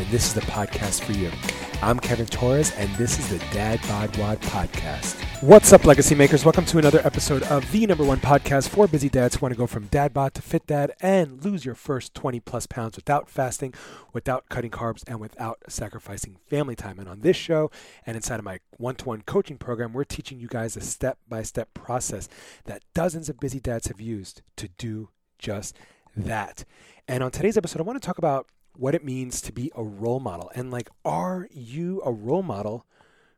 then this is the podcast for you. I'm Kevin Torres, and this is the Dad Bod Wad Podcast. What's up, Legacy Makers? Welcome to another episode of the number one podcast for busy dads who want to go from dad bod to fit dad and lose your first 20 plus pounds without fasting, without cutting carbs, and without sacrificing family time. And on this show and inside of my one to one coaching program, we're teaching you guys a step by step process that dozens of busy dads have used to do just that. And on today's episode, I want to talk about what it means to be a role model and like, are you a role model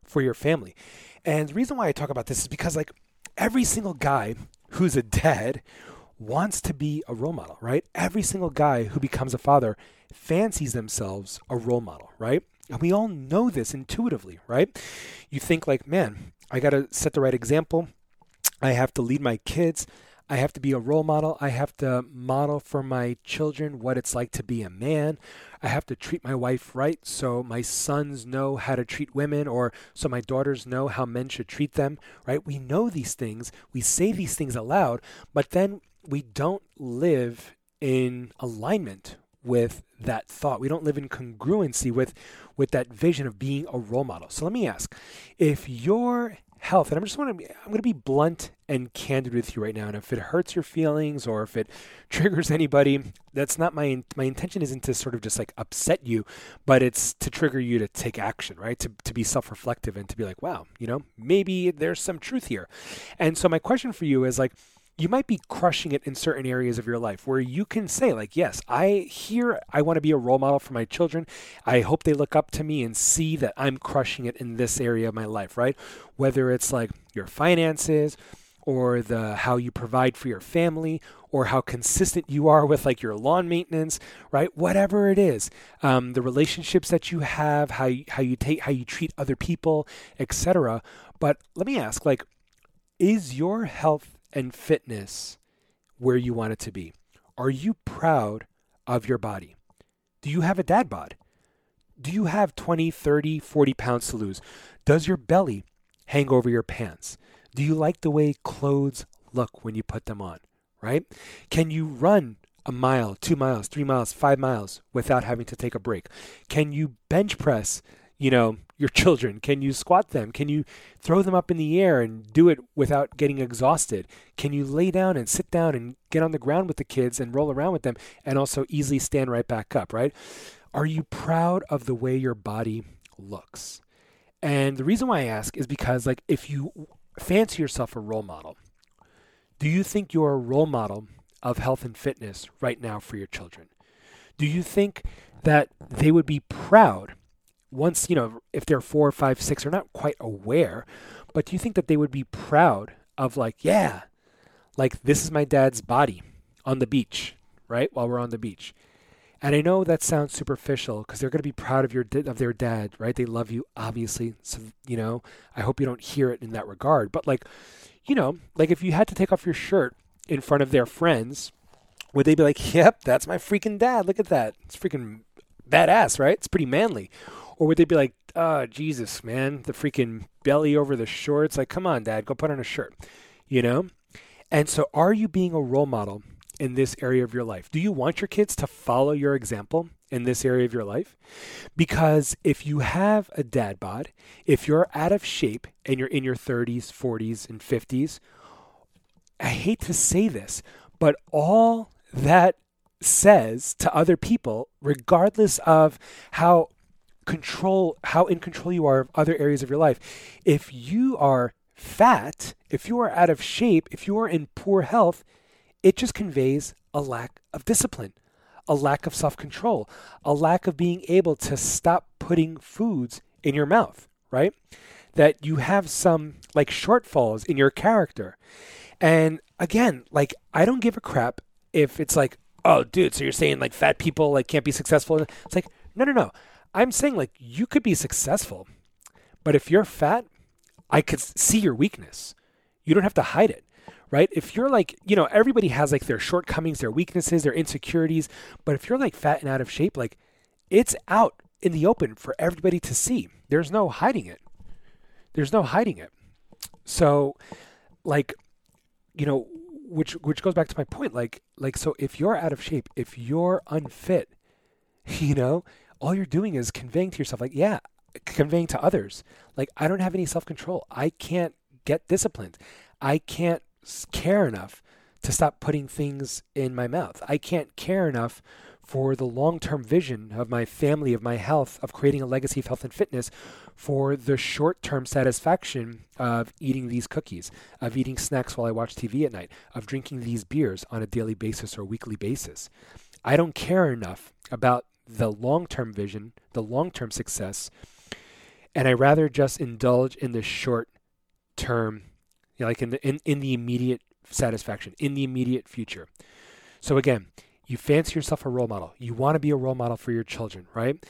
for your family? And the reason why I talk about this is because like every single guy who's a dad wants to be a role model, right? Every single guy who becomes a father fancies themselves a role model, right? And we all know this intuitively, right? You think like, man, I got to set the right example. I have to lead my kids. I have to be a role model. I have to model for my children what it's like to be a man. I have to treat my wife right so my sons know how to treat women or so my daughters know how men should treat them, right? We know these things. We say these things aloud, but then we don't live in alignment with that thought. We don't live in congruency with with that vision of being a role model. So let me ask, if your health. And I'm just want to I'm going to be blunt and candid with you right now. And if it hurts your feelings or if it triggers anybody, that's not my my intention. Isn't to sort of just like upset you, but it's to trigger you to take action, right? To to be self reflective and to be like, wow, you know, maybe there's some truth here. And so my question for you is like you might be crushing it in certain areas of your life where you can say like yes i here i want to be a role model for my children i hope they look up to me and see that i'm crushing it in this area of my life right whether it's like your finances or the how you provide for your family or how consistent you are with like your lawn maintenance right whatever it is um, the relationships that you have how you, how you take how you treat other people etc but let me ask like is your health and fitness where you want it to be? Are you proud of your body? Do you have a dad bod? Do you have 20, 30, 40 pounds to lose? Does your belly hang over your pants? Do you like the way clothes look when you put them on? Right? Can you run a mile, two miles, three miles, five miles without having to take a break? Can you bench press, you know, your children? Can you squat them? Can you throw them up in the air and do it without getting exhausted? Can you lay down and sit down and get on the ground with the kids and roll around with them and also easily stand right back up, right? Are you proud of the way your body looks? And the reason why I ask is because like if you fancy yourself a role model, do you think you're a role model of health and fitness right now for your children? Do you think that they would be proud once, you know, if they're four, five, six, are not quite aware, but do you think that they would be proud of, like, yeah, like this is my dad's body on the beach, right? While we're on the beach. And I know that sounds superficial because they're going to be proud of your of their dad, right? They love you, obviously. So you know, I hope you don't hear it in that regard. But like, you know, like if you had to take off your shirt in front of their friends, would they be like, "Yep, that's my freaking dad. Look at that. It's freaking badass, right? It's pretty manly." Or would they be like, oh, Jesus, man, the freaking belly over the shorts? Like, come on, dad, go put on a shirt, you know? And so, are you being a role model in this area of your life? Do you want your kids to follow your example in this area of your life? Because if you have a dad bod, if you're out of shape and you're in your 30s, 40s, and 50s, I hate to say this, but all that says to other people, regardless of how control how in control you are of other areas of your life. If you are fat, if you are out of shape, if you are in poor health, it just conveys a lack of discipline, a lack of self-control, a lack of being able to stop putting foods in your mouth, right? That you have some like shortfalls in your character. And again, like I don't give a crap if it's like, oh dude, so you're saying like fat people like can't be successful. It's like, no, no, no. I'm saying like you could be successful, but if you're fat, I could see your weakness. You don't have to hide it, right? If you're like, you know, everybody has like their shortcomings, their weaknesses, their insecurities, but if you're like fat and out of shape, like it's out in the open for everybody to see. There's no hiding it. There's no hiding it. So, like, you know, which which goes back to my point. Like, like so, if you're out of shape, if you're unfit, you know, all you're doing is conveying to yourself, like, yeah, conveying to others, like, I don't have any self control. I can't get disciplined. I can't care enough to stop putting things in my mouth. I can't care enough for the long term vision of my family, of my health, of creating a legacy of health and fitness, for the short term satisfaction of eating these cookies, of eating snacks while I watch TV at night, of drinking these beers on a daily basis or weekly basis. I don't care enough about the long term vision, the long term success, and I rather just indulge in the short term, like in the in, in the immediate satisfaction, in the immediate future. So again, you fancy yourself a role model. You want to be a role model for your children, right?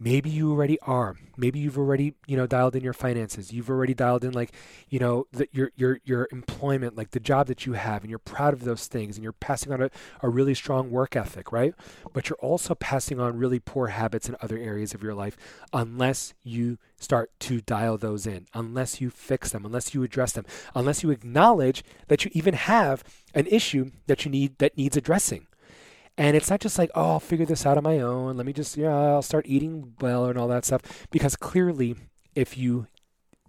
Maybe you already are. Maybe you've already, you know, dialed in your finances. You've already dialed in like, you know, the, your your your employment, like the job that you have, and you're proud of those things, and you're passing on a, a really strong work ethic, right? But you're also passing on really poor habits in other areas of your life, unless you start to dial those in, unless you fix them, unless you address them, unless you acknowledge that you even have an issue that you need that needs addressing. And it's not just like, oh, I'll figure this out on my own. Let me just, yeah, I'll start eating well and all that stuff. Because clearly, if you,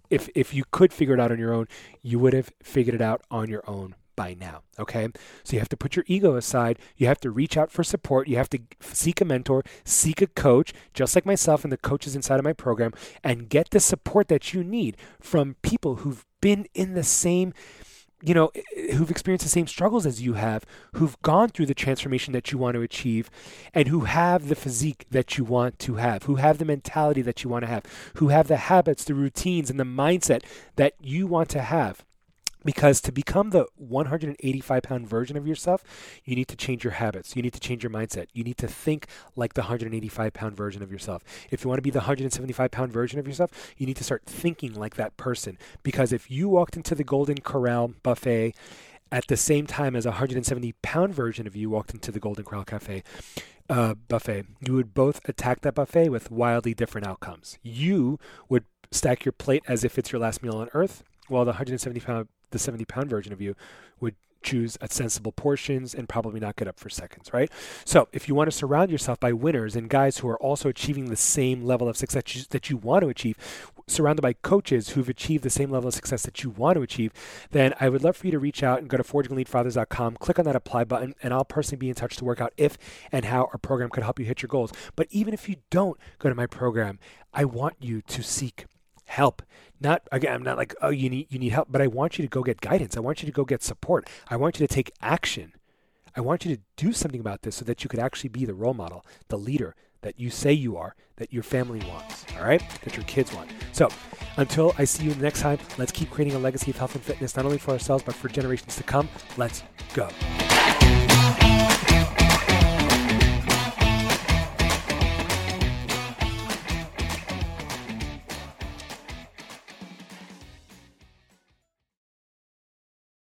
if if you could figure it out on your own, you would have figured it out on your own by now. Okay, so you have to put your ego aside. You have to reach out for support. You have to seek a mentor, seek a coach, just like myself and the coaches inside of my program, and get the support that you need from people who've been in the same you know, who've experienced the same struggles as you have, who've gone through the transformation that you want to achieve, and who have the physique that you want to have, who have the mentality that you want to have, who have the habits, the routines, and the mindset that you want to have. Because to become the 185 pound version of yourself, you need to change your habits. You need to change your mindset. You need to think like the 185 pound version of yourself. If you want to be the 175 pound version of yourself, you need to start thinking like that person. Because if you walked into the Golden Corral buffet at the same time as a 170 pound version of you walked into the Golden Corral Cafe, uh, buffet, you would both attack that buffet with wildly different outcomes. You would stack your plate as if it's your last meal on earth, while the 170 pound the 70 pound version of you would choose at sensible portions and probably not get up for seconds, right? So, if you want to surround yourself by winners and guys who are also achieving the same level of success that you, that you want to achieve, surrounded by coaches who've achieved the same level of success that you want to achieve, then I would love for you to reach out and go to forgingelitefathers.com, click on that apply button, and I'll personally be in touch to work out if and how our program could help you hit your goals. But even if you don't go to my program, I want you to seek help. Not again, I'm not like, oh, you need you need help, but I want you to go get guidance. I want you to go get support. I want you to take action. I want you to do something about this so that you could actually be the role model, the leader that you say you are, that your family wants, all right? That your kids want. So until I see you next time, let's keep creating a legacy of health and fitness, not only for ourselves, but for generations to come. Let's go.